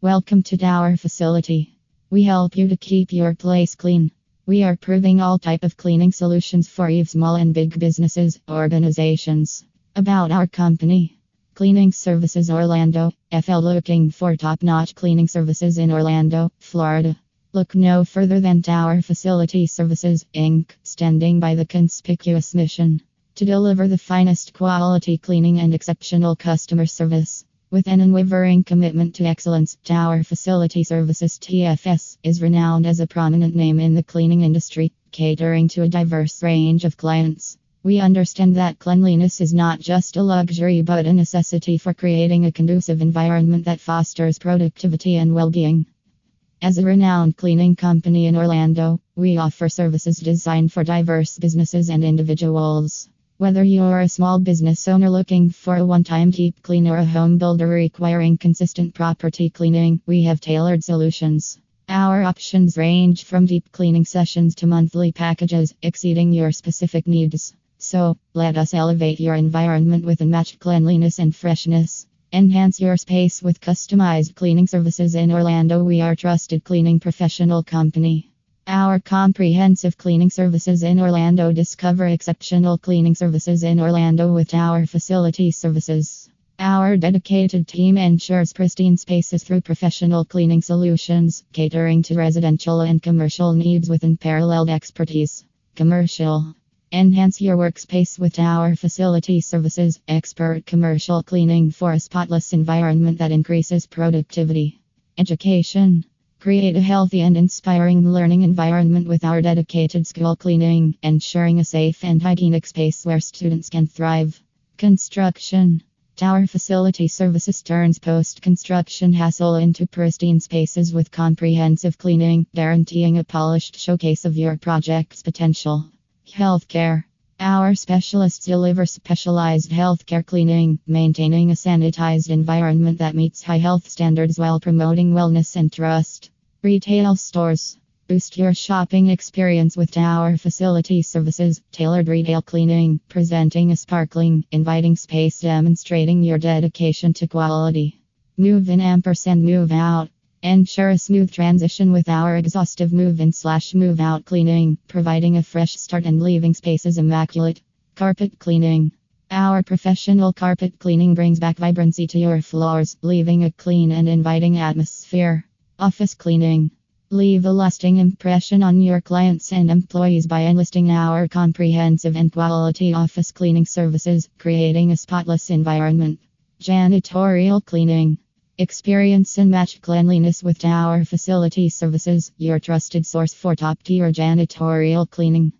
Welcome to our facility. We help you to keep your place clean. We are proving all type of cleaning solutions for you small and big businesses, organizations. About our company. Cleaning Services Orlando, FL looking for top-notch cleaning services in Orlando, Florida. Look no further than Tower Facility Services, Inc., standing by the conspicuous mission to deliver the finest quality cleaning and exceptional customer service. With an unwavering commitment to excellence, Tower Facility Services TFS is renowned as a prominent name in the cleaning industry, catering to a diverse range of clients. We understand that cleanliness is not just a luxury but a necessity for creating a conducive environment that fosters productivity and well being. As a renowned cleaning company in Orlando, we offer services designed for diverse businesses and individuals. Whether you're a small business owner looking for a one time deep clean or a home builder requiring consistent property cleaning, we have tailored solutions. Our options range from deep cleaning sessions to monthly packages, exceeding your specific needs. So, let us elevate your environment with unmatched cleanliness and freshness. Enhance your space with customized cleaning services in Orlando. We are trusted cleaning professional company. Our comprehensive cleaning services in Orlando discover exceptional cleaning services in Orlando with our facility services. Our dedicated team ensures pristine spaces through professional cleaning solutions, catering to residential and commercial needs with unparalleled expertise. Commercial. Enhance your workspace with our facility services, expert commercial cleaning for a spotless environment that increases productivity. Education. Create a healthy and inspiring learning environment with our dedicated school cleaning, ensuring a safe and hygienic space where students can thrive. Construction Tower Facility Services turns post construction hassle into pristine spaces with comprehensive cleaning, guaranteeing a polished showcase of your project's potential. Healthcare our specialists deliver specialized healthcare cleaning, maintaining a sanitized environment that meets high health standards while promoting wellness and trust. Retail stores. Boost your shopping experience with Tower Facility Services, tailored retail cleaning, presenting a sparkling, inviting space demonstrating your dedication to quality. Move in ampersand move out. Ensure a smooth transition with our exhaustive move in slash move out cleaning, providing a fresh start and leaving spaces immaculate. Carpet cleaning. Our professional carpet cleaning brings back vibrancy to your floors, leaving a clean and inviting atmosphere. Office cleaning. Leave a lasting impression on your clients and employees by enlisting our comprehensive and quality office cleaning services, creating a spotless environment. Janitorial cleaning. Experience and match cleanliness with Tower Facility Services, your trusted source for top tier janitorial cleaning.